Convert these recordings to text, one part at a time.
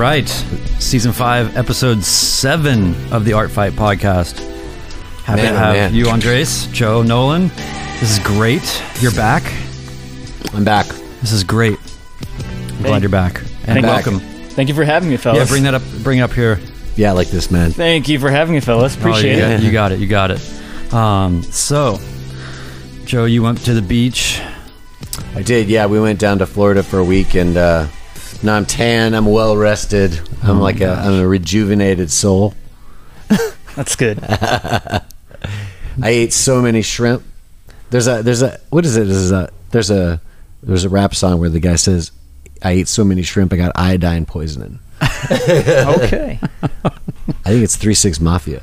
right. Season 5, Episode 7 of the Art Fight Podcast. Happy Man, to oh, have man. you, Andres, Joe, Nolan. This is great. You're back. I'm back. This is great. I'm glad you're back. And Thank- welcome. Thank you for having me, fellas. Yeah, bring that up. Bring it up here. Yeah, I like this, man. Thank you for having me, fellas. Appreciate oh, you, it. got, you got it. You got it. Um, so, Joe, you went to the beach. I did. Yeah, we went down to Florida for a week, and uh, now I'm tan. I'm well rested. I'm Oh, like a I'm a rejuvenated soul. That's good. I ate so many shrimp. There's a there's a what is it? There's a there's a there's a rap song where the guy says, "I ate so many shrimp, I got iodine poisoning." okay. I think it's Three Six Mafia.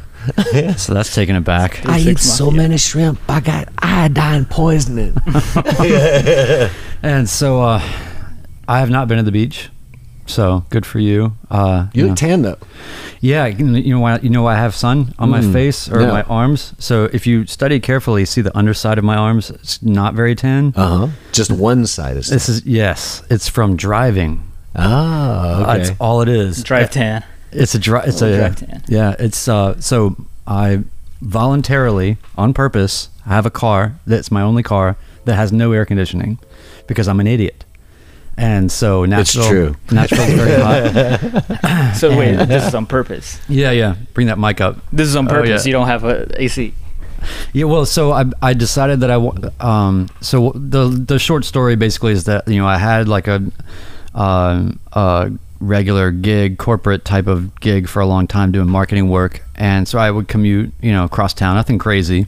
So that's taking it back. I ate so Mafia. many shrimp, I got iodine poisoning. And so, uh, I have not been to the beach. So good for you. Uh, You know. look tan though. Yeah, you know why? You know why I have sun on my Mm, face or no. my arms. So if you study carefully, see the underside of my arms. It's not very tan. Uh huh. Just one side is. This is yes. It's from driving. Oh, Uh, okay. That's all it is. Drive tan. It's a dri- It's Oh, a drive tan. yeah. It's uh. So I voluntarily, on purpose, have a car that's my only car that has no air conditioning because I'm an idiot. And so Nashville, true. Nashville's very hot. So wait, this is on purpose. Yeah, yeah. Bring that mic up. This is on Oh, purpose. yeah. You don't have a AC. Yeah, well, so I I decided that I wa- um so the the short story basically is that you know I had like a um a regular gig corporate type of gig for a long time doing marketing work and so I would commute you know across town nothing crazy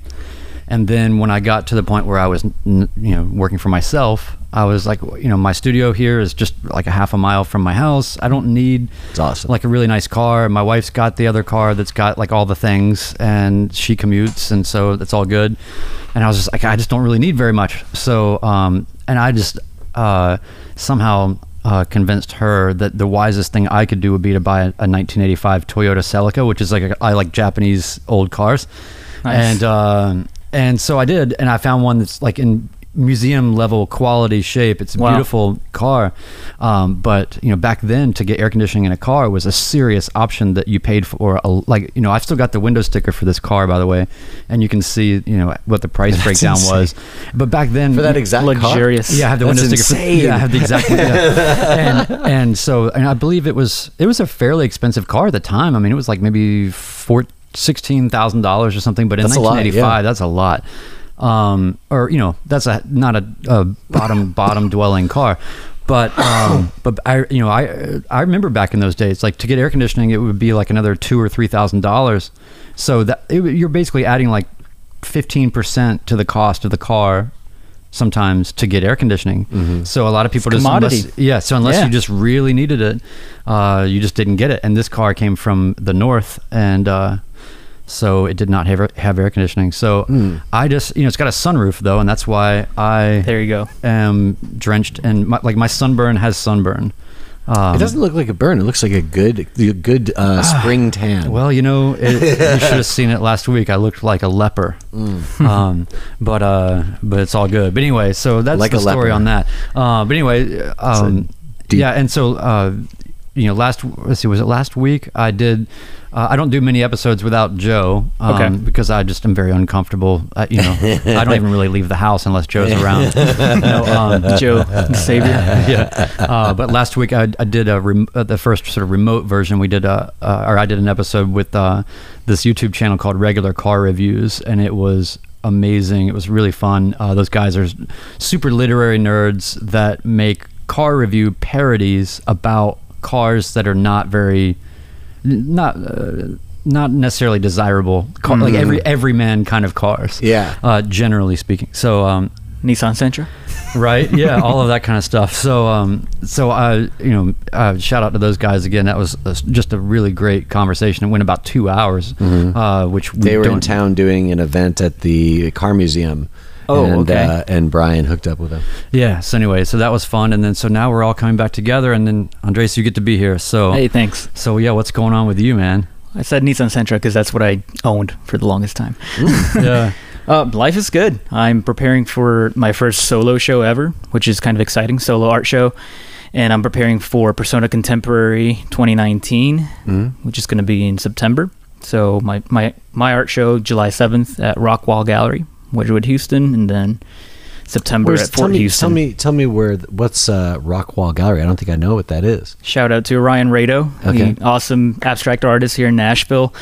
and then when I got to the point where I was you know working for myself I was like you know my studio here is just like a half a mile from my house I don't need It's awesome. like a really nice car. My wife's got the other car that's got like all the things, and she commutes, and so that's all good. And I was just like, I just don't really need very much. So, um, and I just uh, somehow uh, convinced her that the wisest thing I could do would be to buy a, a 1985 Toyota Celica, which is like a, I like Japanese old cars, Nice. and um, and so I did, and I found one that's like in museum level quality shape. It's a Wow. beautiful car, um, but you know back then to get air conditioning in a car was a serious option that you paid for. A, like you know I've still got the window sticker for this car by the way, and you can see you know what the price That's breakdown insane. was. But back then for that exact Luxurious. yeah, I have the That's window sticker. For, insane. yeah, I have the exact. Yeah. and and so and I believe it was it was a fairly expensive car at the time. I mean, it was like maybe four sixteen thousand dollars or something. But in That's a lot, nineteen eighty five, yeah. that's a lot. Um, or you know, that's a not a, a bottom bottom dwelling car. But um, but I you know I I remember back in those days like to get air conditioning it would be like another two or three thousand dollars. So that it, you're basically adding like fifteen percent to the cost of the car sometimes to get air conditioning. So a lot of people It's just commodity. unless, yeah. So unless Yeah. you just really needed it, uh, you just didn't get it. And this car came from the north, and uh, so it did not have have air conditioning. So Mm. I just you know it's got a sunroof though, and that's why I There you go. am drenched and my, like my sunburn has sunburn. Um, It doesn't look like a burn. It looks like a good, a good uh, spring tan. Well, you know, it, you should have seen it last week. I looked like a leper. Mm. um, but uh, but it's all good. But anyway, so that's Like the a story leper. on that. Uh, but anyway, um, deep- yeah, and so uh, you know, last let's see, was it last week? I did. Uh, I don't do many episodes without Joe um, Okay. because I just am very uncomfortable. Uh, you know, I don't even really leave the house unless Joe's around. You know, um, Joe, savior. yeah. Uh, but last week I, I did a rem- uh, the first sort of remote version. We did a uh, or I did an episode with uh, this YouTube channel called Regular Car Reviews, and it was amazing. It was really fun. Uh, those guys are super literary nerds that make car review parodies about cars that are not very not. Uh, not necessarily desirable, car, like every everyman kind of cars. Yeah. uh, generally speaking. So, um, Nissan Sentra. right yeah all of that kind of stuff so um so i you know uh, shout out to those guys again that was uh, just a really great conversation it went about two hours uh which we they were in don't- town doing an event at the car museum. Oh, and, okay. Uh, and Brian hooked up with him. yeah so anyway so that was fun and then so now we're all coming back together and then andres you get to be here so Hey, thanks. so yeah what's going on with you man I said Nissan Sentra because that's what I owned for the longest time. yeah Uh, life is good. I'm preparing for my first solo show ever, which is kind of exciting. Solo art show, and I'm preparing for Persona Contemporary 2019, which is going to be in September. So my my my art show July 7th at Rockwall Gallery, Wedgewood, Houston, and then September Where's- at tell Fort me, Houston. tell me, tell me where. What's uh, Rockwall Gallery? I don't think I know what that is. Shout out to Ryan Rado, Okay. the awesome abstract artist here in Nashville.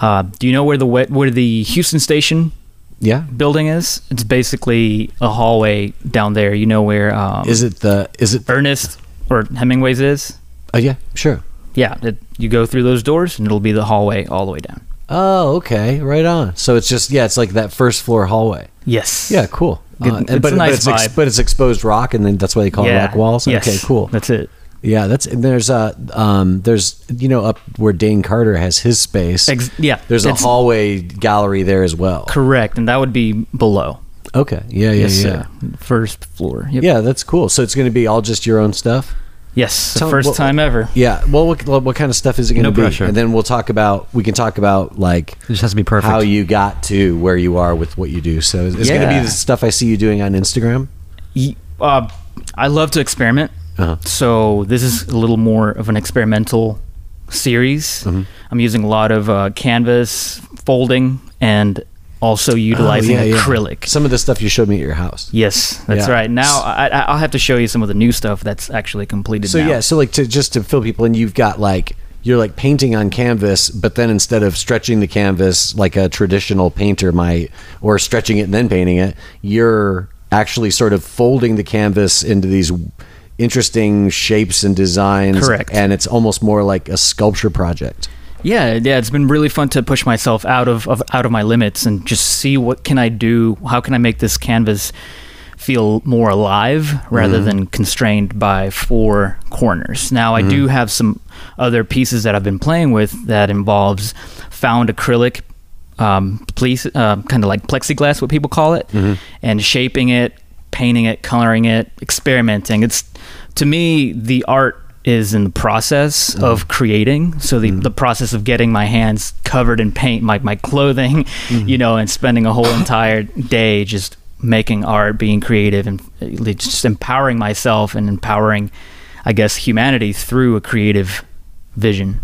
Uh, do you know where the where the Houston Station Yeah. building is? It's basically a hallway down there. You know where um, Is it the? Is it? Ernest or Hemingway's is? Oh yeah, sure. Yeah, it, you go through those doors and it'll be the hallway all the way down. Oh, okay, right on. So it's just yeah, it's like that first floor hallway. Yes. Yeah, cool. Good- Uh, and- it's but a nice but it's ex- vibe. but it's exposed rock, and then that's why they call it rock walls. Yes. Okay, cool. That's it. Yeah, that's and there's uh um there's you know up where Dane Carder has his space. Ex- yeah. there's a hallway gallery there as well. Correct, and that would be below. Okay. Yeah, yeah, yes, yeah. sir. First floor. Yep. Yeah, that's cool. So it's going to be all just your own stuff. Yes. The Tell- first what- time ever. Yeah. Well, what, what kind of stuff is it going to No be? pressure. And then we'll talk about. We can talk about like It just has to be perfect. how you got to where you are with what you do. So it's going to be the stuff I see you doing on Instagram. Uh, I love to experiment. Uh-huh. So this is a little more of an experimental series. Mm-hmm. I'm using a lot of uh, canvas folding and also oh, utilizing Oh, yeah, yeah. acrylic. Some of the stuff you showed me at your house. Yes, that's Yeah. right. Now I, I- I'll have to show you some of the new stuff that's actually completed. So now. yeah, so like to just to fill people in, you've got like you're like painting on canvas, but then instead of stretching the canvas like a traditional painter might, or stretching it and then painting it, you're actually sort of folding the canvas into these interesting shapes and designs. Correct. And it's almost more like a sculpture project. Yeah, yeah, it's been really fun to push myself out of, of out of my limits and just see what can I do. How can I make this canvas feel more alive rather than constrained by four corners? Now, I do have some other pieces that I've been playing with that involves found acrylic, um, please, uh, kind of like plexiglass, what people call it, and shaping it, painting it, coloring it, experimenting. It's to me the art is in the process of creating. So the, the process of getting my hands covered in paint, my, my clothing, you know, and spending a whole entire day just making art, being creative, and uh, just empowering myself and empowering, I guess, humanity through a creative vision.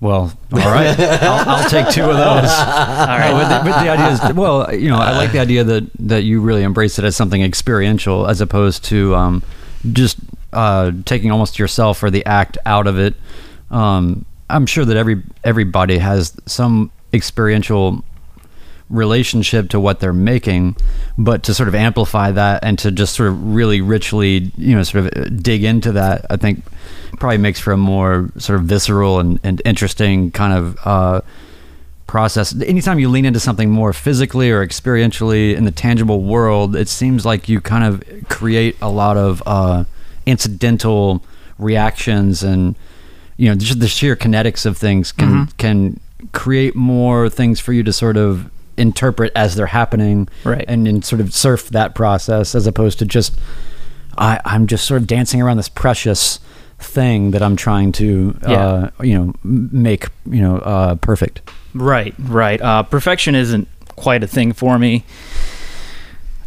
Well, all right. I'll, I'll take two of those. All right. No, but, the, but the idea is, well, you know, I like the idea that that you really embrace it as something experiential, as opposed to um, just uh, taking almost yourself or the act out of it. Um, I'm sure that every everybody has some experiential relationship to what they're making, but to sort of amplify that and to just sort of really richly, you know, sort of uh, dig into that, I think probably makes for a more sort of visceral and, and interesting kind of uh, process. Anytime you lean into something more physically or experientially in the tangible world, it seems like you kind of create a lot of uh, incidental reactions and you know just the sheer kinetics of things can can create more things for you to sort of interpret as they're happening Right. and then sort of surf that process as opposed to just I, I'm just sort of dancing around this precious thing that I'm trying to uh, you know make you know uh, perfect. Right, right. Uh, perfection isn't quite a thing for me.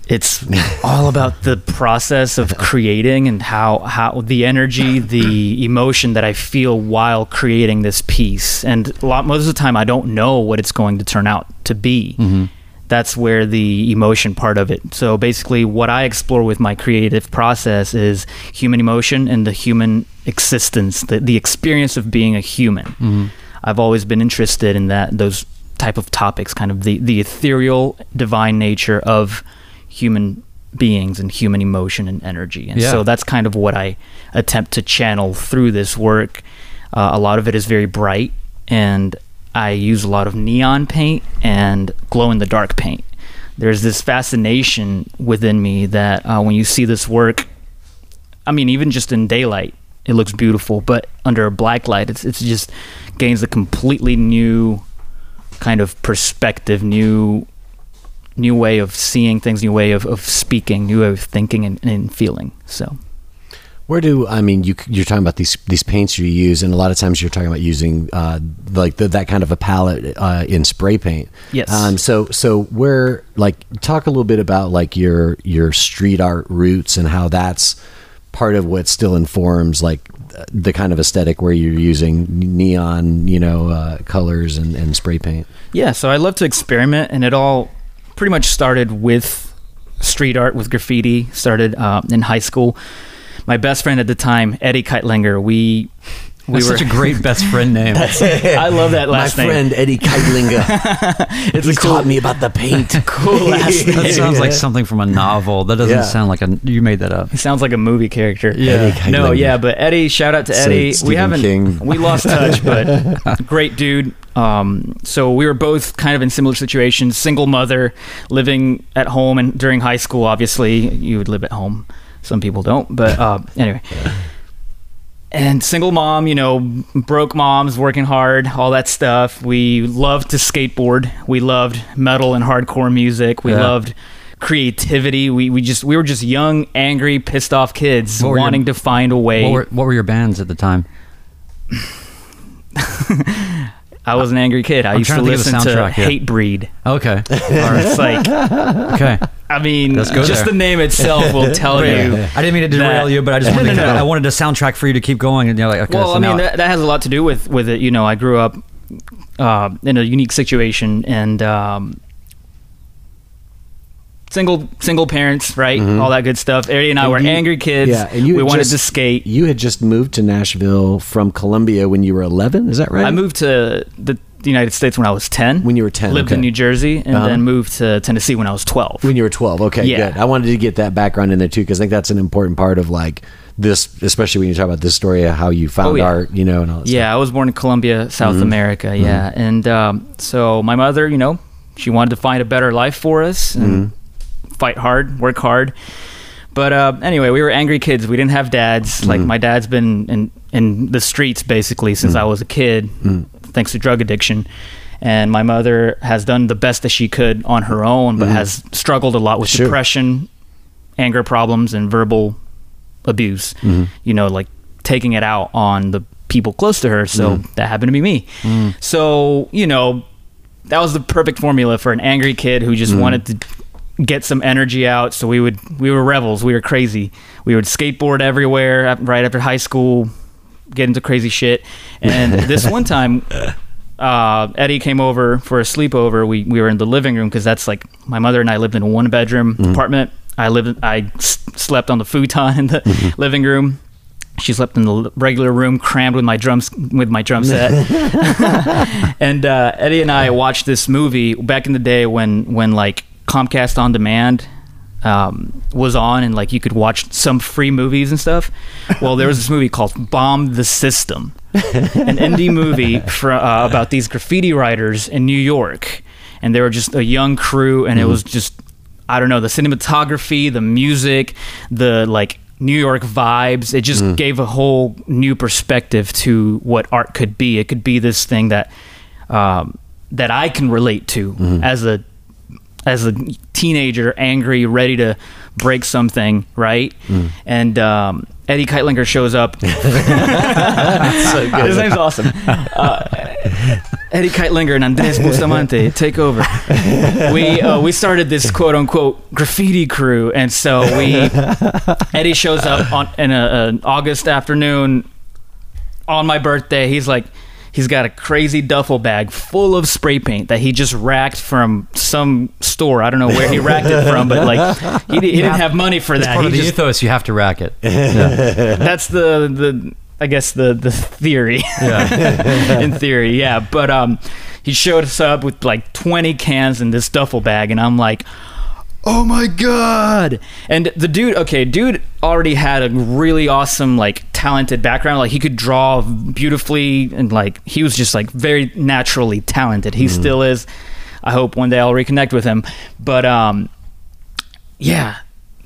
It's all about the process of creating and how how the energy, the emotion that I feel while creating this piece. And a lot most of the time, I don't know what it's going to turn out to be. Mm-hmm. That's where the emotion part of it. So basically, what I explore with my creative process is human emotion and the human existence, the, the experience of being a human. Mm-hmm. I've always been interested in that those type of topics, kind of the the ethereal, divine nature of human beings and human emotion and energy. And Yeah. so that's kind of what I attempt to channel through this work. Uh, a lot of it is very bright, and I use a lot of neon paint and glow in the dark paint. There's this fascination within me that uh, when you see this work, I mean, even just in daylight, it looks beautiful, but under a black light, it's it's just gains a completely new kind of perspective, new new way of seeing things, new way of, of speaking, new way of thinking and, and feeling. So Where do I mean you? You're talking about these these paints you use, and a lot of times you're talking about using uh, like the, that kind of a palette uh, in spray paint. Yes. Um, so so where like talk a little bit about like your your street art roots and how that's part of what still informs like the kind of aesthetic where you're using neon, you know, uh, colors and, and spray paint. Yeah, so I love to experiment, and it all pretty much started with street art, with graffiti. Started uh, in high school. My best friend at the time, Eddie Keitlinger, we we That's were such a great best friend name. I love that last My name. My friend Eddie Keitlinger. It's he cool, taught me about the paint. cool last name. That sounds like something from a novel. That doesn't Yeah. sound like a. You made that up. It sounds like a movie character. Yeah. Eddie No, yeah, but Eddie, shout out to So Eddie. we haven't King. we lost touch, but great dude. Um, so we were both kind of in similar situations. Single mother, living at home, and during high school, obviously, you would live at home. Some people don't, but uh, anyway. And single mom, you know, broke moms, working hard, all that stuff. We loved to skateboard. We loved metal and hardcore music. We Yeah. loved creativity. We, we just we were just young, angry, pissed off kids were your- wanting to find a way. What were, what were your bands at the time? I was an angry kid. I I'm used to to think of the listen to here. Hatebreed. Okay. It's like, Okay. I mean, just there. the name itself will tell you. I didn't mean to derail that- you, but I just wanted No, to, no, no. I wanted a soundtrack for you to keep going, and you're like, okay. well, so I mean, that, that has a lot to do with with it. You know, I grew up uh, in a unique situation and um, single single parents, right? All that good stuff. Eddie and I Mm-hmm. And were you- angry kids. Yeah, and you we wanted just- to skate. You had just moved to Nashville from Colombia when you were 11. Is that right? I moved to the, United States when I was ten. when you were 10. lived okay. in New Jersey and Uh-huh. then moved to Tennessee when I was twelve. When you were 12. Okay, Yeah. good. I wanted to get that background in there too because I think that's an important part of like this, especially when you talk about this story of how you found Oh, yeah. art, you know, and all that Yeah, I was born in Colombia, South Mm-hmm. America. Yeah, and um, so my mother, you know, she wanted to find a better life for us and Mm-hmm. Fight hard, work hard. But uh, anyway, we were angry kids. We didn't have dads. Mm-hmm. Like my dad's been in in the streets basically since Mm-hmm. I was a kid, thanks to drug addiction. And my mother has done the best that she could on her own, but has struggled a lot with. Sure. depression, anger problems, and verbal abuse. Mm-hmm. You know, like taking it out on the people close to her. So Mm-hmm. that happened to be me. So, you know, that was the perfect formula for an angry kid who just wanted to get some energy out. So we would, we were rebels. We were crazy. We would skateboard everywhere right after high school, get into crazy shit. And this one time, uh, Eddie came over for a sleepover. We, we were in the living room because that's like my mother and I lived in a one bedroom apartment. I lived, I s- slept on the futon in the living room. She slept in the regular room, crammed with my drums with my drum set. and uh, Eddie and I watched this movie back in the day when when like Comcast on demand um, was on and like you could watch some free movies and stuff. Well, there was this movie called Bomb the System, an indie movie for, uh, about these graffiti writers in New York, and they were just a young crew, and it was just I don't know the cinematography, the music, the like New York vibes. It just gave a whole new perspective to what art could be. It could be this thing that um, that I can relate to as a as a teenager, angry, ready to break something, right? And um, Eddie Keitlinger shows up. so good. His name's awesome. Uh, Eddie Keitlinger and Andres Bustamante take over. We uh, we started this quote unquote graffiti crew, and so we Eddie shows up on in a, an August afternoon on my birthday. He's like, he's got a crazy duffel bag full of spray paint that he just racked from some store. I don't know where he racked it from, but like he, he didn't have money for It's that. part of He the just- ethos. You have to rack it. that's the the I guess the the theory. Yeah. in theory, yeah. But um, he showed us up with like 20 cans in this duffel bag, and I'm like. Oh my god! And the dude, okay, dude already had a really awesome, like, talented background. Like, he could draw beautifully, and like, he was just like very naturally talented. He still is. I hope one day I'll reconnect with him. But um, yeah,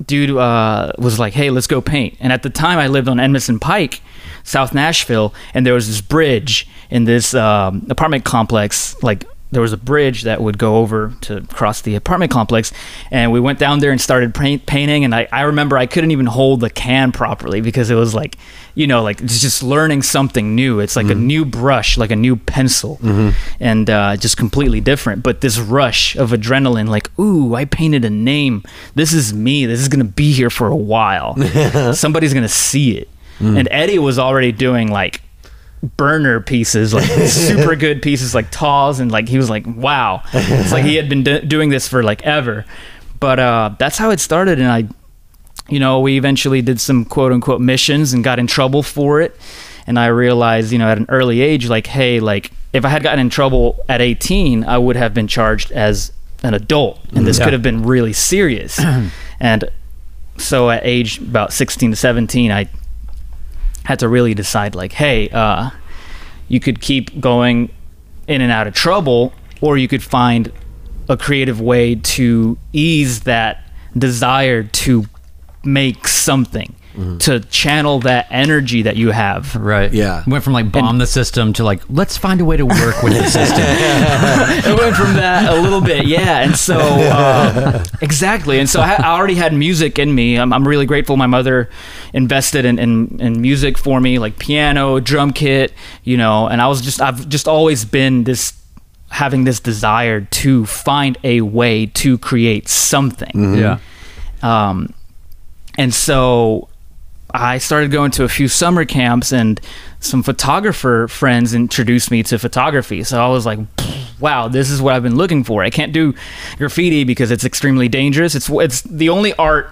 dude uh, was like, "Hey, let's go paint." And at the time, I lived on Edmondson Pike, South Nashville, and there was this bridge in this um, apartment complex, like there was a bridge that would go over to cross the apartment complex, and we went down there and started paint, painting. And I, I remember I couldn't even hold the can properly because it was like, you know, like it's just learning something new. It's like a mm-hmm. new brush, like a new pencil, mm-hmm. and uh, just completely different. But this rush of adrenaline, like, ooh, I painted a name. This is me. This is gonna be here for a while. Somebody's gonna see it. Mm. And Eddie was already doing like burner pieces, like super good pieces, like Taws, and like he was like, wow, it's like he had been do- doing this for like ever. But uh, that's how it started, and I, you know, we eventually did some quote unquote missions and got in trouble for it. And I realized, you know, at an early age, like, hey, like if I had gotten in trouble at 18, I would have been charged as an adult, and this Yeah. could have been really serious. and so at age about 16 to 17, I had to really decide like hey uh, you could keep going in and out of trouble or you could find a creative way to ease that desire to make something to channel that energy that you have Right. Yeah. Went from like bomb the system to like let's find a way to work with the system. it went from that a little bit, yeah. And so, uh, exactly. And so I, I already had music in me. I'm, I'm really grateful my mother invested in, in, in music for me, like piano, drum kit, you know. And I was just, I've just always been this, having this desire to find a way to create something. Yeah. Um, and so I started going to a few summer camps, and some photographer friends introduced me to photography. So I was like, wow, this is what I've been looking for. I can't do graffiti because it's extremely dangerous. It's it's the only art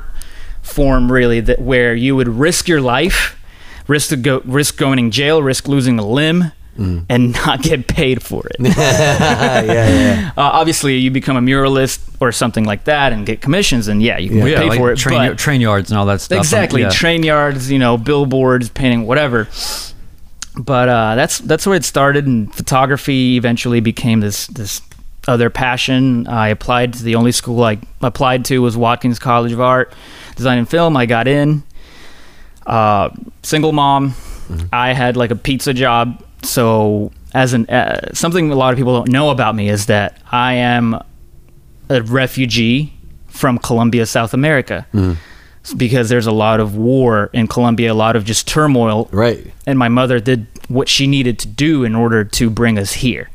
form really that where you would risk your life, risk go risk going in jail, risk losing a limb. And not get paid for it. yeah, yeah. Uh, obviously, you become a muralist or something like that and get commissions, and yeah, you can Yeah. get paid like for it. train, train yards and all that stuff. exactly train yards you know billboards painting whatever but uh, that's that's where it started and photography eventually became this this other passion i applied to the only school i applied to was watkins college of art design and film i got in uh, single mom i had like a pizza job so as an uh, something a lot of people don't know about me is that i am a refugee from colombia south america because there's a lot of war in Colombia, a lot of just turmoil. Right. And my mother did what she needed to do in order to bring us here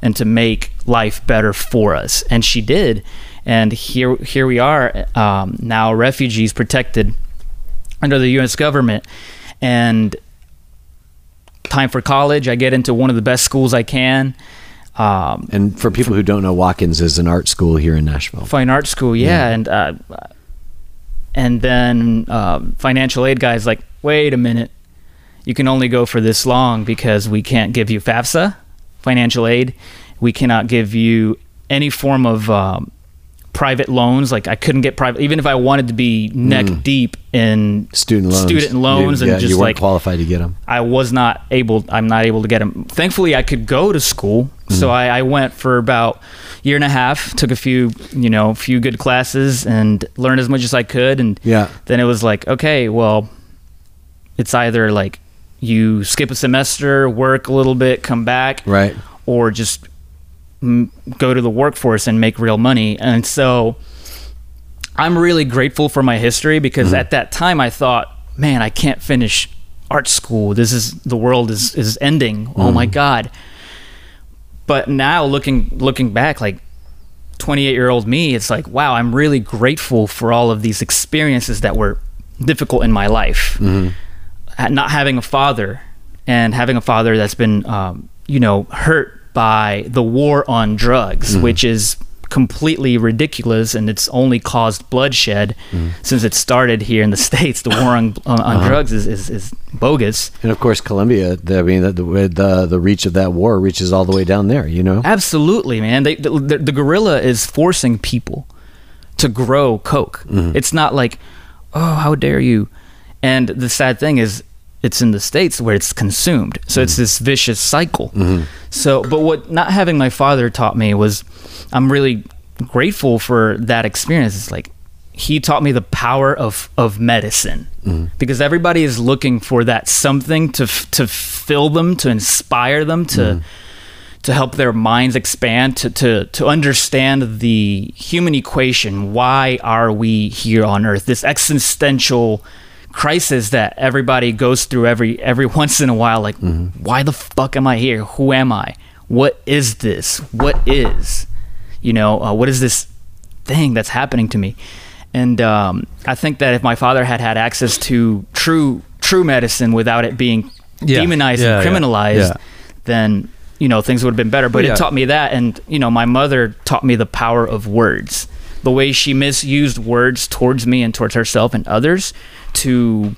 and to make life better for us. And she did. And here, here we are um, now, refugees protected under the U.S. government. And time for college. I get into one of the best schools I can. Um, And for people who don't know, Watkins is an art school here in Nashville. fine art school yeah, and uh, and then um, financial aid guys like wait a minute you can only go for this long because we can't give you fafsa financial aid we cannot give you any form of um, private loans like i couldn't get private even if i wanted to be neck hmm. deep in Student loans. student loans You- and yeah, just you weren't like qualified to get them. I was not able. I'm not able to get them. Thankfully, I could go to school, so hmm. I, I went for about a year and a half. Took a few, you know, few good classes and learned as much as I could. And Yeah. then it was like, okay, well, it's either like you skip a semester, work a little bit, come back, Right. or just go to the workforce and make real money. And so I'm really grateful for my history because mm-hmm. at that time I thought, man, I can't finish art school. This is the world is is ending. Oh my mm-hmm. god. But now looking looking back like 28 year old me, it's like, wow, I'm really grateful for all of these experiences that were difficult in my life. Mm-hmm. Ha- Not having a father and having a father that's been, um, you know, hurt by the war on drugs, mm-hmm. which is completely ridiculous and it's only caused bloodshed mm-hmm. since it started here in the states the war on, on, on uh-huh. drugs is, is, is bogus And of course, Colombia. I mean, the, the the the reach of that war reaches all the way down there. You know. Absolutely, man. They, the, the, the guerrilla is forcing people to grow coke. Mm-hmm. It's not like, oh, how dare you? And the sad thing is, it's in the states where it's consumed. So it's mm-hmm. this vicious cycle. Mm-hmm. So, but what not having my father taught me was, I'm really grateful for that experience. It's like he taught me the power of of medicine mm-hmm. because everybody is looking for that something to f- to fill them, to inspire them, to to help their minds expand to, to to understand the human equation why are we here on earth this existential crisis that everybody goes through every every once in a while like why the fuck am i here? Who am i? What is this? What is you know uh, what is this thing that's happening to me? And um, i think that if my father had had access to true true medicine without it being Yeah. demonized Yeah, and criminalized Yeah. then you know things would have been better. But it taught me that. And you know my mother taught me the power of words. The way she misused words towards me and towards herself and others to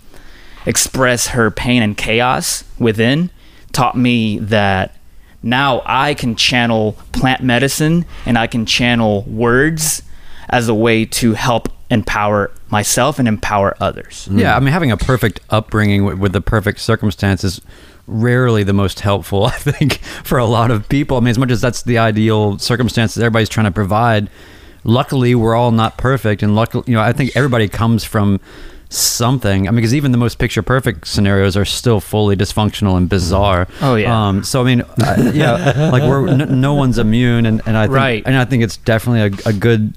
express her pain and chaos within taught me that now I can channel plant medicine and I can channel words as a way to help empower myself and empower others. Yeah, I mean, having a perfect upbringing with, with the perfect circumstances rarely the most helpful. I think for a lot of people. I mean, as much as that's the ideal circumstances everybody's trying to provide, luckily we're all not perfect, and luckily, you know, I think everybody comes from something. I mean, because even the most picture perfect scenarios are still fully dysfunctional and bizarre. Oh, yeah. Um, so I mean, uh, yeah, like we're n- no one's immune, and, and I think, Right. and I think it's definitely a, a good.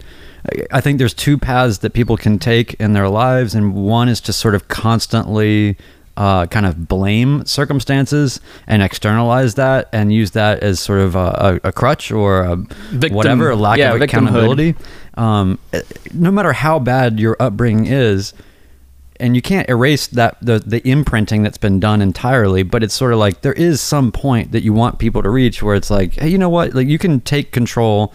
I think there's two paths that people can take in their lives, and one is to sort of constantly uh, kind of blame circumstances and externalize that, and use that as sort of a, a, a crutch or a Victim- whatever, a lack yeah, of accountability. Um, eh, no matter how bad your upbringing is, and you can't erase that the the imprinting that's been done entirely but it's sort of like there is some point that you want people to reach where it's like hey you know what like you can take control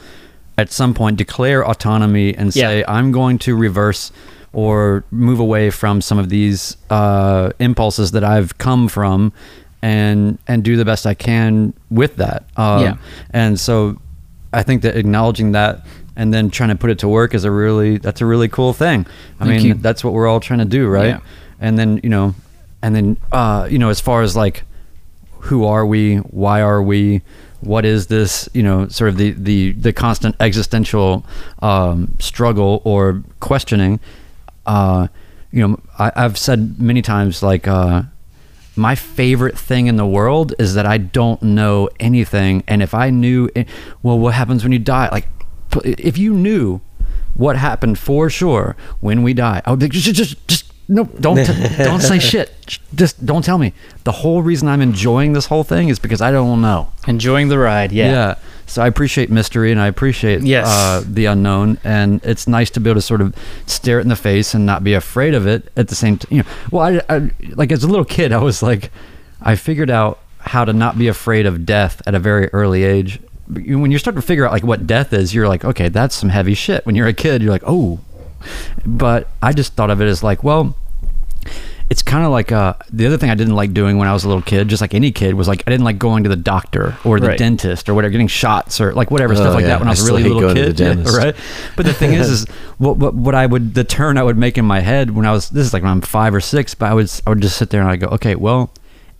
at some point declare autonomy and say Yeah. i'm going to reverse or move away from some of these uh, impulses that i've come from and and do the best i can with that um, Yeah. and so i think that acknowledging that and then trying to put it to work is a really that's a really cool thing i Thank mean you. that's what we're all trying to do right Yeah. and then you know and then uh you know as far as like who are we why are we what is this you know sort of the the the constant existential um struggle or questioning uh you know I, i've said many times like uh my favorite thing in the world is that I don't know anything. And if I knew, it, well, what happens when you die? Like, if you knew what happened for sure when we die, I would be just, just, just no, don't, t- don't say shit. Just don't tell me. The whole reason I'm enjoying this whole thing is because I don't know. Enjoying the ride, yeah. yeah. So I appreciate mystery and I appreciate Yes. uh, the unknown, and it's nice to be able to sort of stare it in the face and not be afraid of it at the same time. You know, well, I, I like as a little kid, I was like, I figured out how to not be afraid of death at a very early age. When you start to figure out like what death is, you're like, okay, that's some heavy shit. When you're a kid, you're like, oh, but I just thought of it as like, well, it's kind of like uh, the other thing I didn't like doing when I was a little kid, just like any kid, was like I didn't like going to the doctor or the Right. dentist or whatever, getting shots or like whatever Oh, stuff like yeah. that when I I was really little kid, Yeah, right? But the thing is, is what, what what I would the turn I would make in my head when I was this is like when I'm five or six, but I would I would just sit there and I go, okay, well,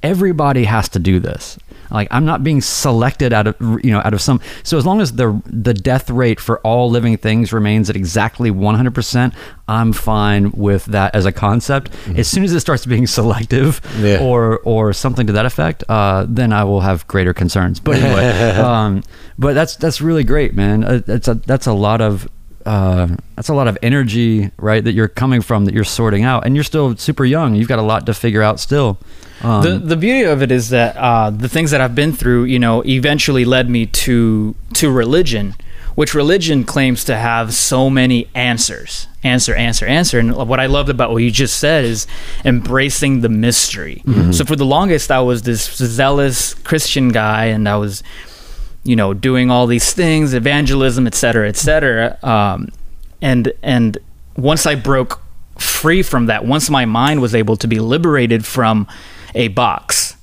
everybody has to do this. Like I'm not being selected out of you know out of some. So as long as the the death rate for all living things remains at exactly 100, percent I'm fine with that as a concept. As soon as it starts being selective Yeah. or or something to that effect, uh, then I will have greater concerns. But anyway, um, but that's that's really great, man. Uh, That's a that's a lot of uh, that's a lot of energy, right? That you're coming from, that you're sorting out, and you're still super young. You've got a lot to figure out still. Um, the the beauty of it is that uh, the things that I've been through, you know, eventually led me to to religion, which religion claims to have so many answers, answer, answer, answer. And what I loved about what you just said is embracing the mystery. So for the longest, I was this zealous Christian guy, and I was, you know, doing all these things, evangelism, et cetera, et cetera. Um, and and once I broke free from that, once my mind was able to be liberated from a box,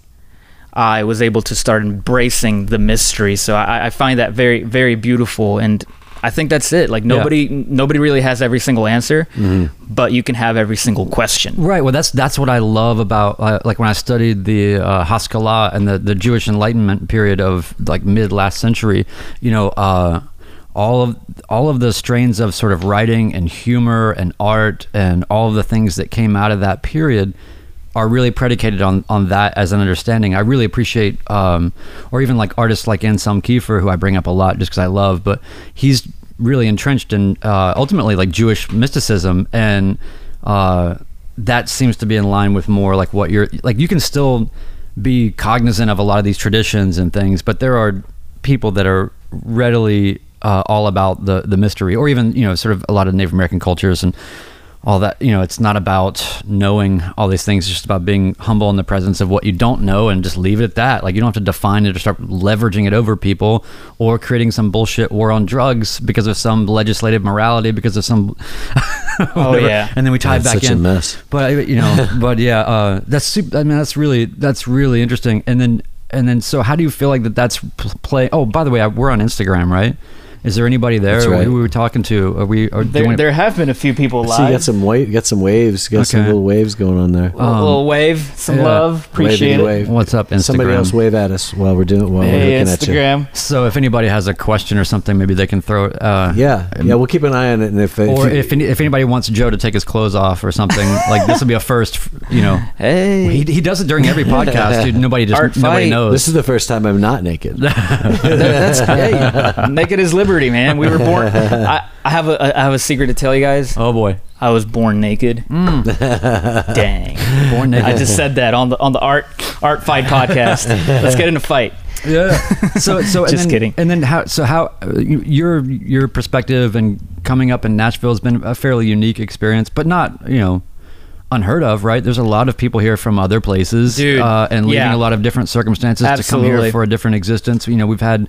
I was able to start embracing the mystery. So I, I find that very, very beautiful, and I think that's it. Like nobody, nobody really has every single answer, but you can have every single question. Right. Well, that's that's what I love about uh, like when I studied the uh, Haskalah and the, the Jewish Enlightenment period of like mid last century. You know, uh, all of all of the strains of sort of writing and humor and art and all of the things that came out of that period. Are really predicated on on that as an understanding. I really appreciate, um, or even like artists like Anselm Kiefer, who I bring up a lot just because I love, but he's really entrenched in uh, ultimately like Jewish mysticism, and uh, that seems to be in line with more like what you're like. You can still be cognizant of a lot of these traditions and things, but there are people that are readily uh, all about the the mystery, or even you know sort of a lot of Native American cultures and all that you know it's not about knowing all these things. It's just about being humble in the presence of what you don't know and just leave it at that. Like you don't have to define it or start leveraging it over people or creating some bullshit war on drugs because of some legislative morality because of some Oh, yeah. and then we tie it That's back such a in. mess. but you know but yeah uh, that's super, i mean that's really that's really interesting. And then and then so how do you feel like that that's play oh by the way I, we're on instagram right is there anybody there That's right. who we were talking to are we are There, doing there have been a few people So you got some wave, got some waves, got some little waves going on there. a little wave, some yeah. love, appreciate Waving it. wave. What's up, Instagram? Somebody else wave at us while we're doing while Hey, we're looking at you. Instagram. So if anybody has a question or something, maybe they can throw. it, Uh, Yeah, yeah, we'll keep an eye on it, and if, if Or you- if if anybody wants Joe to take his clothes off or something, like this will be a first. You know, Hey, he, he does it during every podcast, dude. Nobody just Art nobody fight. knows. this is the first time I'm not naked. that's hey, naked is liberty, man. We were born. I, I have a I have a secret to tell you guys. oh boy, I was born naked. Dang. born naked. I just said that on the on the art art fight podcast. Let's get in a fight. yeah. So so and Just then, kidding. And then how? So how uh, your your perspective and coming up in Nashville has been a fairly unique experience, but not you know unheard of, right? There's a lot of people here from other places, Dude, uh, and leaving yeah. a lot of different circumstances to come here for a different existence. You know, we've had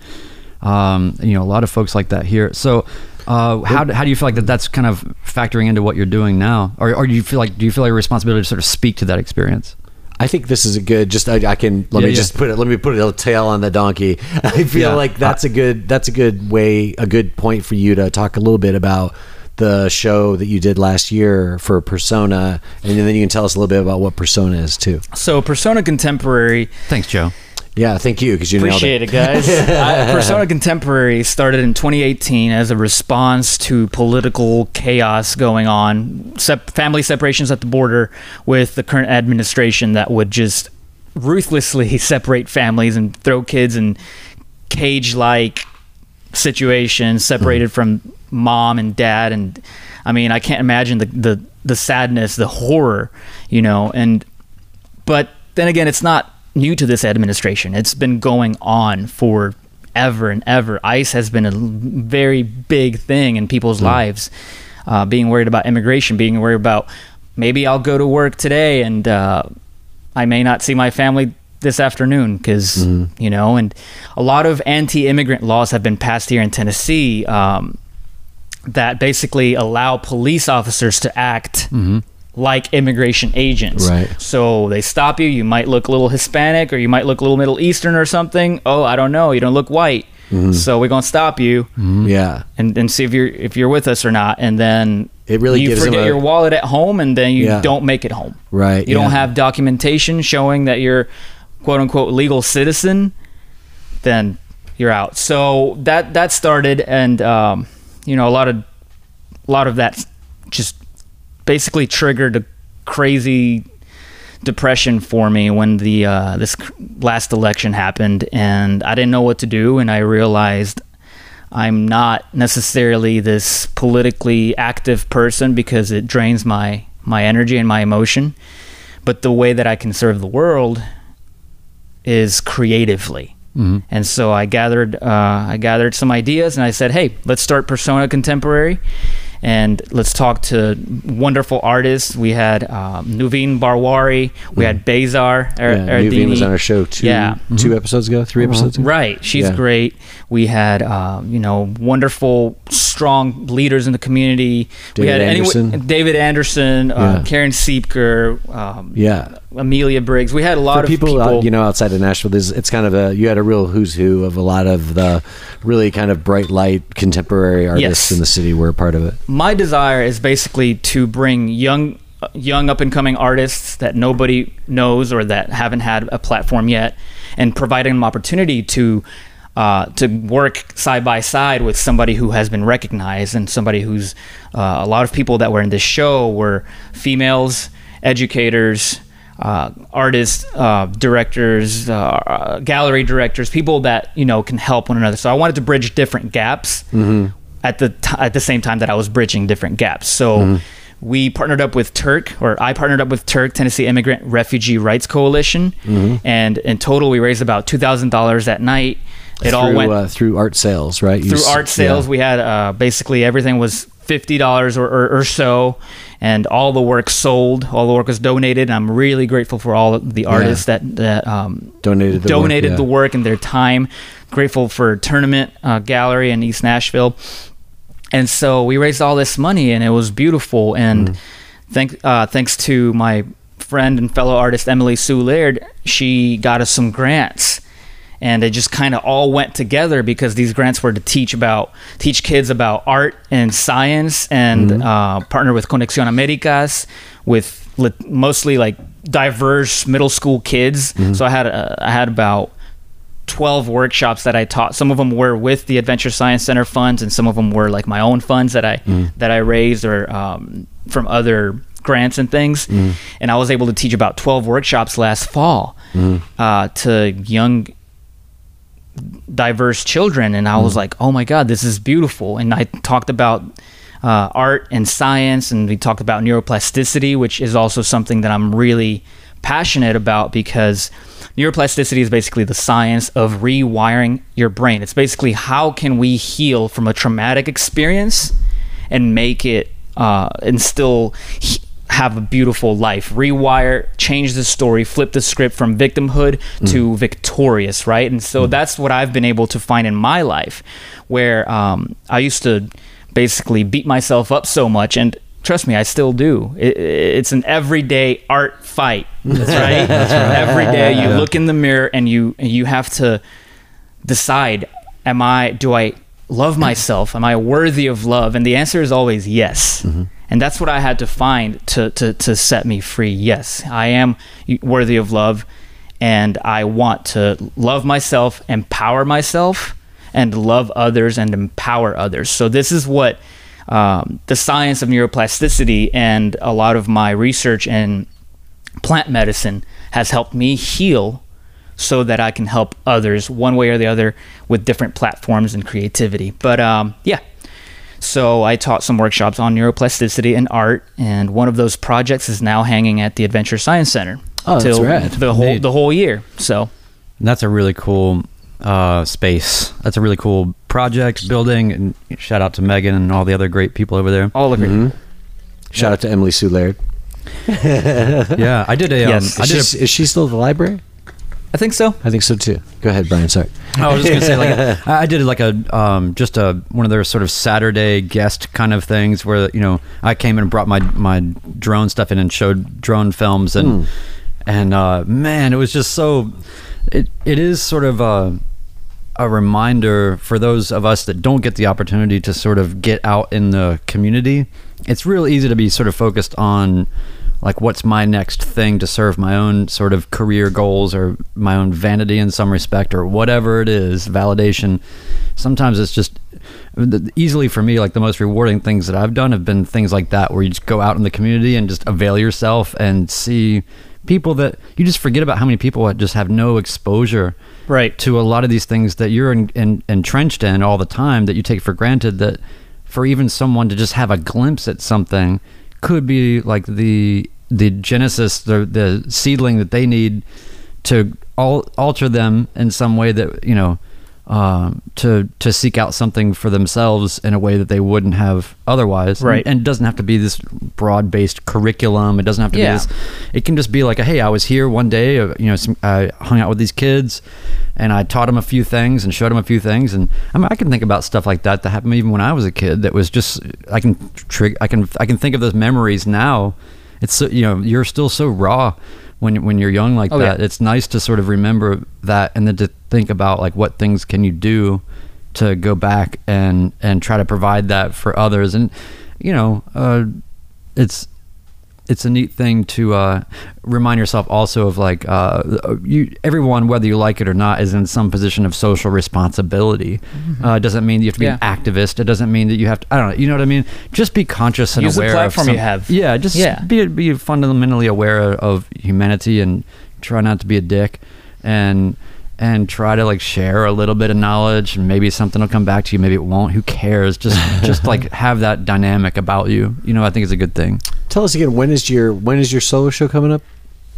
um, you know a lot of folks like that here. So. Uh, how, how do you feel like that that's kind of factoring into what you're doing now or, or do you feel like do you feel like a responsibility to sort of speak to that experience I think this is a good. Just I, I can let Yeah, me yeah. just put it. Let me put a tail on the donkey. I feel Yeah. like that's a good. That's a good way. A good point for you to talk a little bit about the show that you did last year for Persona, and then you can tell us a little bit about what Persona is too. So Persona Contemporary thanks joe Yeah, thank you because you Appreciate nailed it, guys. I, Persona Contemporary started in 2018 as a response to political chaos going on, sep- family separations at the border with the current administration that would just ruthlessly separate families and throw kids in cage-like situations, separated mm-hmm. from mom and dad. And I mean, I can't imagine the the the sadness, the horror, you know. And but then again, it's not new to this administration. It's been going on for ever and ever. ICE has been a very big thing in people's lives. Uh, being worried about immigration, being worried about maybe I'll go to work today and uh, I may not see my family this afternoon because you know. And a lot of anti-immigrant laws have been passed here in Tennessee. Um, that basically allow police officers to act like immigration agents. Right. So they stop you. You might look a little Hispanic or you might look a little Middle Eastern or something. Oh, I don't know. You don't look white. So we're gonna stop you it. Yeah, and, and see if you're if you're with us or not. And then It really you forget a- your wallet at home, and then you Yeah. don't make it home. Right, You don't have documentation showing that you're quote unquote legal citizen. Then you're out. So that that started, and um, you know a lot of a lot of that just basically triggered a crazy depression for me when the uh, this last election happened, and I didn't know what to do, and I realized I'm not necessarily this politically active person because it drains my my energy and my emotion, but the way that I can serve the world is creatively. And so I gathered uh, I gathered some ideas and I said, "Hey, let's start Persona Contemporary." And let's talk to wonderful artists. We had um, Nuveen Barwari. We had Bezar Er- yeah. Nuveen was on our show two Yeah. 2 episodes ago, three episodes ago. Right. She's Yeah. great. We had, um, you know, wonderful, strong leaders in the community. we David had Anderson. David Anderson, uh, Yeah. Karen Seapker, um, Yeah. Amelia Briggs. We had a lot for of people, people. out, you know outside of Nashville, there's, it's kind of a you had a real who's who of a lot of the really kind of bright light contemporary artists Yes. in the city were a part of it. My desire is basically to bring young young up and coming artists that nobody knows or that haven't had a platform yet and providing them opportunity to uh, to work side by side with somebody who has been recognized and somebody who's uh, a lot of people that were in this show were females educators uh, artists, uh, directors, uh, uh, gallery directors, people that you know can help one another. So I wanted to bridge different gaps at the t- at the same time that I was bridging different gaps. So we partnered up with TIRRC, or I partnered up with TIRRC, Tennessee Immigrant Refugee Rights Coalition, and in total we raised about two thousand dollars that night. It through, all went uh, through art sales, right? You through s- art sales. yeah. We had uh, basically everything was fifty dollars or, or, or so, and all the work sold. All the work was donated. And I'm really grateful for all the artists that that um, Donated the work, donated yeah. the work and their time. Grateful for Tournament uh, Gallery in East Nashville, and so we raised all this money, and it was beautiful. And Mm. thank uh, thanks to my friend and fellow artist Emily Sue Laird, she got us some grants and it just kind of all went together because these grants were to teach about teach kids about art and science and uh, partner with Conexión Americas with lit- mostly like diverse middle school kids. So I had uh, I had about 12 workshops that I taught. Some of them were with the Adventure Science Center funds, and some of them were like my own funds that I that I raised or um, from other grants and things. And I was able to teach about 12 workshops last fall uh, to young diverse children. And i was like oh my god this is beautiful. And i talked about uh, art and science and we talked about neuroplasticity which is also something that i'm really passionate about because neuroplasticity is basically the science of rewiring your brain. It's basically how can we heal from a traumatic experience and make it uh, and still he- have a beautiful life. Rewire change the story flip the script from victimhood to victorious right? And so that's what i've been able to find in my life where um, i used to basically beat myself up so much and trust me i still do. It, it's an everyday art fight. That's right, That's right. every day you look in the mirror and you and you have to decide am i do i love myself? Am i worthy of love? And the answer is always yes. Mm-hmm. And that's what i had to find to, to to set me free. Yes i am worthy of love and i want to love myself empower myself and love others and empower others. So this is what um, the science of neuroplasticity and a lot of my research in plant medicine has helped me heal so that I can help others one way or the other with different platforms and creativity. But um, yeah, so I taught some workshops on neuroplasticity and art, and one of those projects is now hanging at the Adventure Science Center Oh, that's rad. the whole the whole year. So That's a really cool uh, space. That's a really cool project building. And shout out to Megan and all the other great people over there. all agree. Mm-hmm. Shout out to Emily Sue Laird. yeah, I did a. Um, Yes. I Is, did. she, is she still at the library? I think so. I think so too. Go ahead, Brian. Sorry. I was just gonna say like I I did like a um, just a one of their sort of Saturday guest kind of things where you know I came and brought my my drone stuff in and showed drone films and and uh, man, it was just so. It it is sort of a a reminder for those of us that don't get the opportunity to sort of get out in the community. It's real easy to be sort of focused on like what's my next thing to serve my own sort of career goals or my own vanity in some respect or whatever it is, validation. Sometimes it's just easily for me like the most rewarding things that I've done have been things like that where you just go out in the community and just avail yourself and see people that you just forget about how many people just have no exposure Right. to a lot of these things that you're in, in, entrenched in all the time that you take for granted that for even someone to just have a glimpse at something could be like the the genesis the the seedling that they need to al- alter them in some way that you know um, to to seek out something for themselves in a way that they wouldn't have otherwise Right. and, it doesn't have to be this broad based curriculum it doesn't have to Yeah. be this it can just be like, hey, I was here one day, uh, you know, some, I hung out with these kids, and I taught them a few things and showed them a few things, and I mean, I can think about stuff like that that happened even when I was a kid. That was just, I can trig, I can, I can think of those memories now. It's so, you know, you're still so raw when when you're young like Oh, yeah. that. It's nice to sort of remember that, and then to think about like what things can you do to go back and and try to provide that for others, and you know, uh, it's it's a neat thing to uh, remind yourself also of like uh, you everyone whether you like it or not is in some position of social responsibility. Uh, it doesn't mean you have to be an activist. It doesn't mean that you have to. I don't know. You know what I mean? Just be conscious and Use the aware platform of some, you have. Yeah, just Yeah. be be fundamentally aware of humanity and try not to be a dick and and try to like share a little bit of knowledge and maybe something will come back to you maybe it won't who cares just just like have that dynamic about you you know i think it's a good thing Tell us again when is your when is your solo show coming up?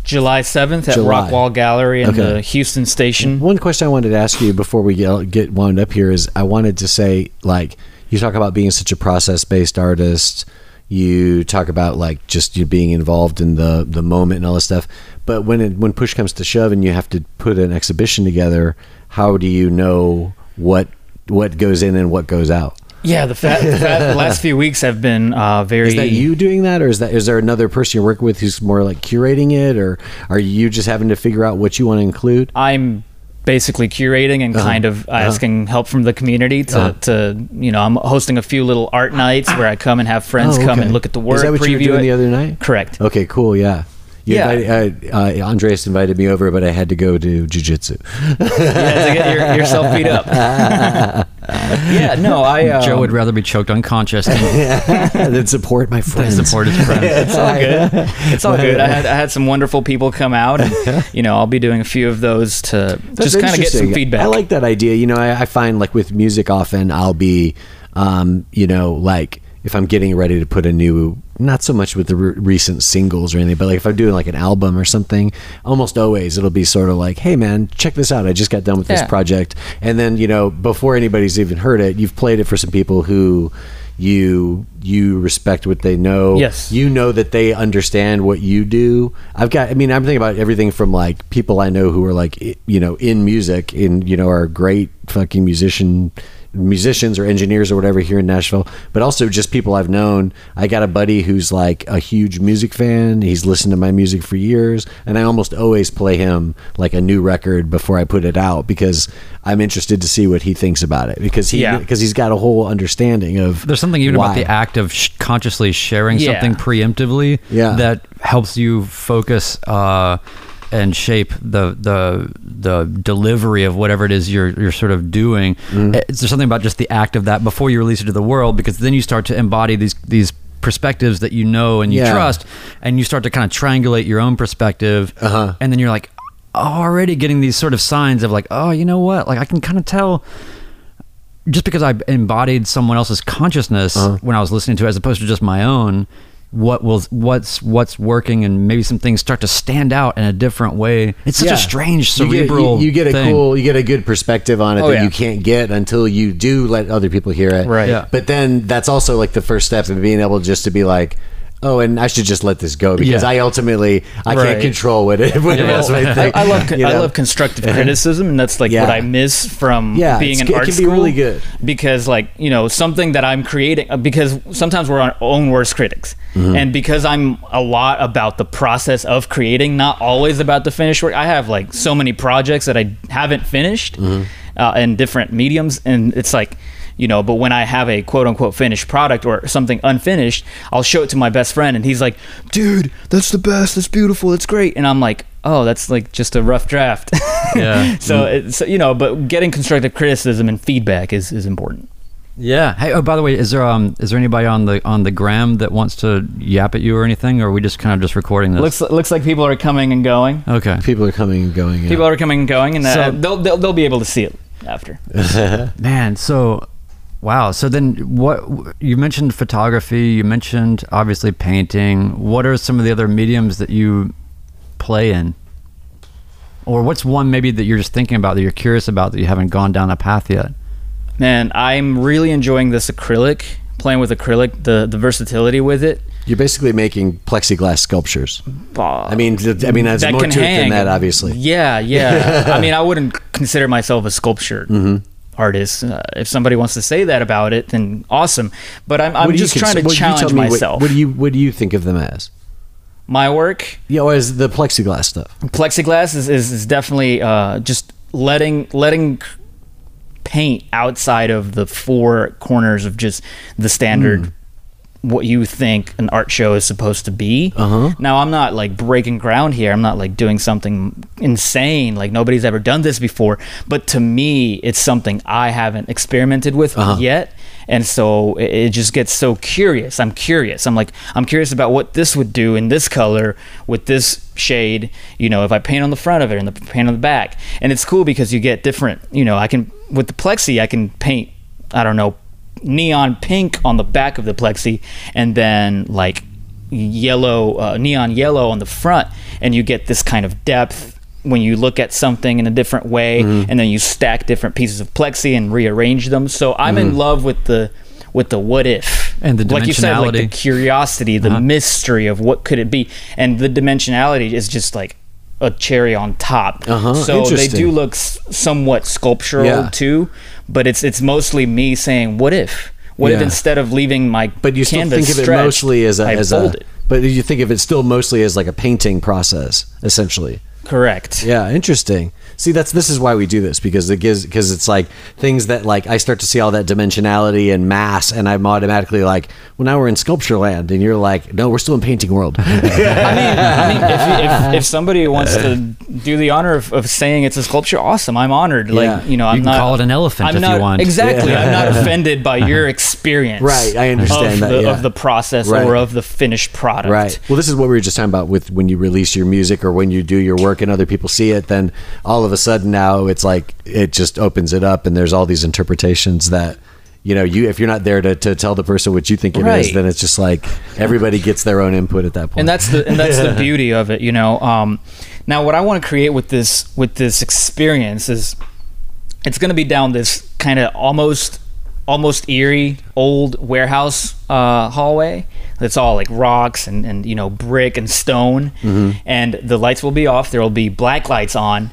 July 7th at July. Rockwall Gallery in Okay. the Houston station. One question I wanted to ask you before we get get wound up here is I wanted to say like you talk about being such a process based artist. You talk about like just you being involved in the the moment and all this stuff. But when it, when push comes to shove and you have to put an exhibition together, how do you know what what goes in and what goes out? Yeah, the, fa- the, fa- the last few weeks have been uh, very. Is that you doing that, or is that is there another person you're working with who's more like curating it, or are you just having to figure out what you want to include? I'm basically curating and Uh-huh. kind of Uh-huh. asking help from the community to, Uh-huh. to you know I'm hosting a few little art nights where I come and have friends Oh, come and look at the work. Is that what you were doing it. the other night? Correct. Okay, cool. Yeah. You Yeah. Invited, uh, uh, Andres invited me over, but I had to go to jujitsu. yeah, to get your, yourself beat up. yeah, no, I um, joe would rather be choked unconscious than then support my friends. support his friends It's all good. It's all good. I had I had some wonderful people come out, and you know I'll be doing a few of those to That's just kind of get some feedback. I like that idea. You know, I, I find like with music, often I'll be, um, you know, like if I'm getting ready to put a new, not so much with the re- recent singles or anything, but like if I'm doing like an album or something, almost always it'll be sort of like, hey man, check this out. I just got done with this project, and then you know, before anybody's even heard it, you've played it for some people who you you respect what they know Yes. you know that they understand what you do i've got i mean i'm thinking about everything from like people i know who are like you know in music in you know are great fucking musician musicians or engineers or whatever here in Nashville, but also just people I've known. I got a buddy who's like a huge music fan. He's listened to my music for years, and I almost always play him like a new record before I put it out because I'm interested to see what he thinks about it because he Yeah. because he's got a whole understanding of There's something even why. about the act of sh- consciously sharing Yeah. something preemptively Yeah. that helps you focus uh, and shape the the the delivery of whatever it is you're you're sort of doing. Mm-hmm. It's there's something about just the act of that before you release it to the world because then you start to embody these these perspectives that you know and you Yeah. trust and you start to kind of triangulate your own perspective Uh-huh. and then you're like already getting these sort of signs of like oh you know what like I can kind of tell just because I embodied someone else's consciousness Uh-huh. when I was listening to it, as opposed to just my own, what will what's what's working, and maybe some things start to stand out in a different way. It's such Yeah. a strange You get- cerebral. You get, you get a thing. cool, you get a good perspective on it Oh, that yeah. you can't get until you do let other people hear it. Right. Yeah. But then that's also like the first step of being able just to be like, oh, and I should just let this go because Yeah. I ultimately I can't control what it what Yeah. else I, think. I love you I love constructive criticism, and that's like Yeah. what I miss from Yeah, being it's- in it art can be school. really good. because, like you know, something that I'm creating. uh, Because sometimes we're our own worst critics, Mm-hmm. and because I'm a lot about the process of creating, not always about the finished work. I have like so many projects that I haven't finished Mm-hmm. uh, in different mediums, and it's like. You know, but when I have a quote unquote finished product or something unfinished, I'll show it to my best friend and he's like, dude, that's the best. That's beautiful. It's great. And I'm like, oh, that's like just a rough draft. Yeah. so it's you know, but getting constructive criticism and feedback is, is important. Yeah. Hey. Oh, by the way, is there um is there anybody on the on the gram that wants to yap at you or anything, or are we just kind of just recording this? Looks looks like people are coming and going. okay. People are coming and going. yeah. People are coming and going, and uh, So- they'll, they'll they'll be able to see it after. Man, so wow. So then, what you mentioned photography, you mentioned obviously painting. What are some of the other mediums that you play in, or what's one maybe that you're just thinking about that you're curious about that you haven't gone down a path yet? Man, I'm really enjoying this acrylic. Playing with acrylic, the the versatility with it. You're basically making plexiglass sculptures. I mean, th- I mean, there's that more can to it than that, obviously. Yeah, yeah. I mean, I wouldn't consider myself a sculpture Mm-hmm. Artist. Uh, if somebody wants to say that about it, then awesome. But I'm, I'm What do you just trying cons- to what- you tell challenge me what- myself. What, do you What do you think of them as? My work, Yeah, or as the plexiglass stuff. plexiglass is, is, is definitely uh, just letting letting paint outside of the four corners of just the standard what you think an art show is supposed to be. Uh-huh. Now I'm not like breaking ground here. I'm not like doing something insane. Like nobody's ever done this before. But to me, it's something I haven't experimented with Uh-huh. yet. And so it, it just gets so curious. I'm curious. I'm like I'm curious about what this would do in this color with this shade. You know, if I paint on the front of it and the paint on the back. And it's cool because you get different. You know, I can with the plexi I can paint. I don't know neon pink on the back of the plexi and then like yellow uh, neon yellow on the front and you get this kind of depth when you look at something in a different way Mm-hmm. and then you stack different pieces of plexi and rearrange them so i'm Mm-hmm. in love with the with the what if And the like you said like the curiosity the Uh-huh. mystery of what could it be and the dimensionality is just like a cherry on top Uh-huh. so they do look s- somewhat sculptural Yeah. too but it's it's mostly me saying what if what if instead of leaving my But you still think of it mostly as a I as a. it. But you think of it still mostly as like a painting process, essentially. correct Yeah, interesting. See, that's this is why we do this because it gives because it's like things that like I start to see all that dimensionality and mass, and I'm automatically like, well, now we're in sculpture land, and you're like, no, we're still in painting world. I mean, I mean if, if, if somebody wants to do the honor of, of saying it's a sculpture, awesome. I'm honored. Like, Yeah. you know, I'm You can not. call it an elephant I'm if you want. Exactly. I'm not offended by your experience. Right, I understand of that, The, yeah. Of the process Right. or of the finished product. Right. Well, this is what we were just talking about with when you release your music or when you do your work and other people see it, then all of a sudden now it's like it just opens it up and there's all these interpretations that you know, you if you're not there to, to tell the person what you think it is, Right. then it's just like everybody gets their own input at that and that's the and that's the beauty of it you know um now what i want to create with this with this experience is it's going to be down this kind of almost almost eerie old warehouse uh, hallway that's all like rocks and, and you know brick and stone Mm-hmm. and the lights will be off there will be black lights on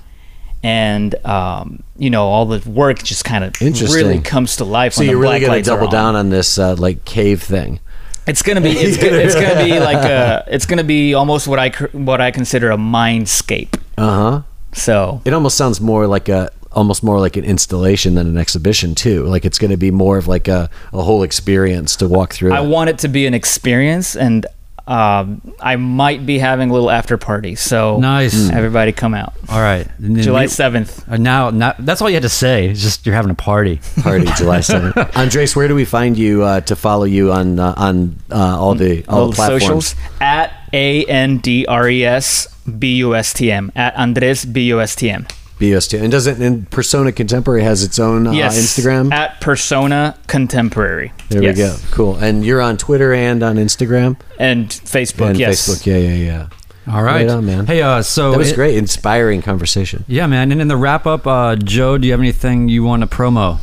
and um, you know all the work just kind of really comes to life so you're the really going to double down on this uh, like cave thing. It's gonna be it's gonna, it's gonna be like a it's gonna be almost what I what I consider a mindscape. Uh huh. So It almost sounds more like a almost more like an installation than an exhibition too. Like it's going to be more of like a, a whole experience to walk through. I it. want it to be an experience, and um, I might be having a little after party. So Nice. everybody come out All right. July seventh. uh, now, now, that's all you had to say. It's just you're having a party. Party July seventh. Andres, where do we find you uh, to follow you on uh, on uh, all the all, All the the platforms? socials at a n d r e s b u s t m at Andres b u s t m. BS2. And doesn't and Persona Contemporary has its own uh, Yes, Instagram? at Persona Contemporary. there Yes. we go. Cool. And you're on Twitter and on Instagram and Facebook. and yes, Facebook. Yeah, yeah, yeah. All right. Right on, man. Hey, uh, so That was it- great. Inspiring conversation. Yeah, man. And in the wrap up, uh, Joe, do you have anything you want to promo?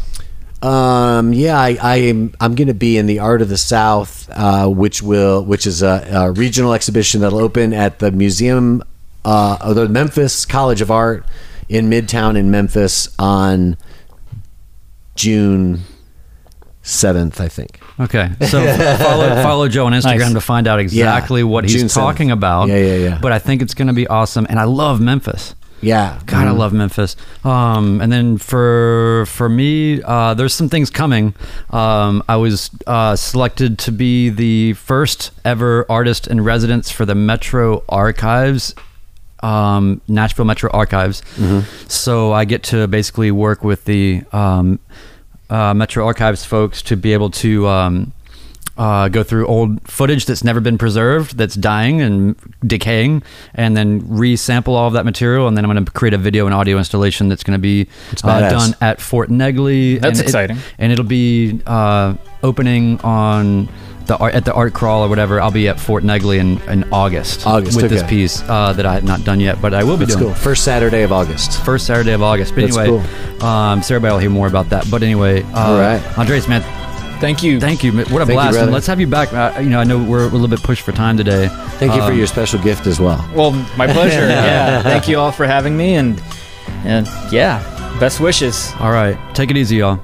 Um, yeah, I, I am. I'm going to be in the Art of the South, uh, which will, which is a, a regional exhibition that'll open at the museum, uh, of the Memphis College of Art in Midtown in Memphis on June seventh, I think. Okay, so follow follow Joe on Instagram Nice. to find out exactly what he's June 7th. talking about. Yeah, yeah, yeah. But I think it's going to be awesome, and I love Memphis. Yeah, God, I love Memphis. Um, and then for for me, uh, there's some things coming. Um, I was uh, selected to be the first ever artist in residence for the Metro Archives, um, Nashville Metro Archives. So I get to basically work with the um, uh, Metro Archives folks to be able to. Um, uh, go through old footage that's never been preserved, that's dying and decaying, and then resample all of that material. And then I'm going to create a video and audio installation that's going to be uh, done at Fort Negley. That's and it- exciting. and it'll be uh, opening on the art, at the art crawl or whatever. I'll be at Fort Negley in, in August, August, with this piece uh, that I have not done yet, but I will be That's doing cool. First Saturday of August. first Saturday of August. But That's anyway, um, so everybody will hear more about that. But anyway, uh, All right. Andres, man, Thank you. Thank you. What a Thank blast. brother. and let's have you back. Uh, you know, I know we're a little bit pushed for time today. Thank you for Um, your special gift as well. Well, my pleasure. yeah. Thank you all for having me, and and yeah, best wishes. All right. Take it easy, y'all.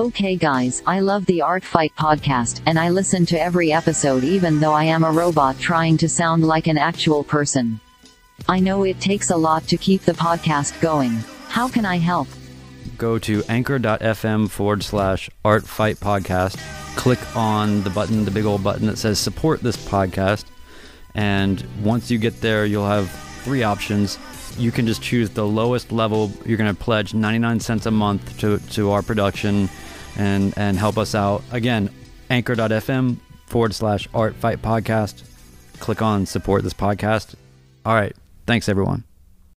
Okay, guys, I love the Art Fight podcast, and I listen to every episode even though I am a robot trying to sound like an actual person. I know it takes a lot to keep the podcast going. How can I help? Go to anchor.fm forward slash art fight podcast. Click on the button, the big old button that says support this podcast. And once you get there, you'll have three options. You can just choose the lowest level. You're going to pledge 99 cents a month to, to our production and, and help us out. Again, anchor.fm forward slash art fight podcast. Click on support this podcast. All right. Thanks, everyone.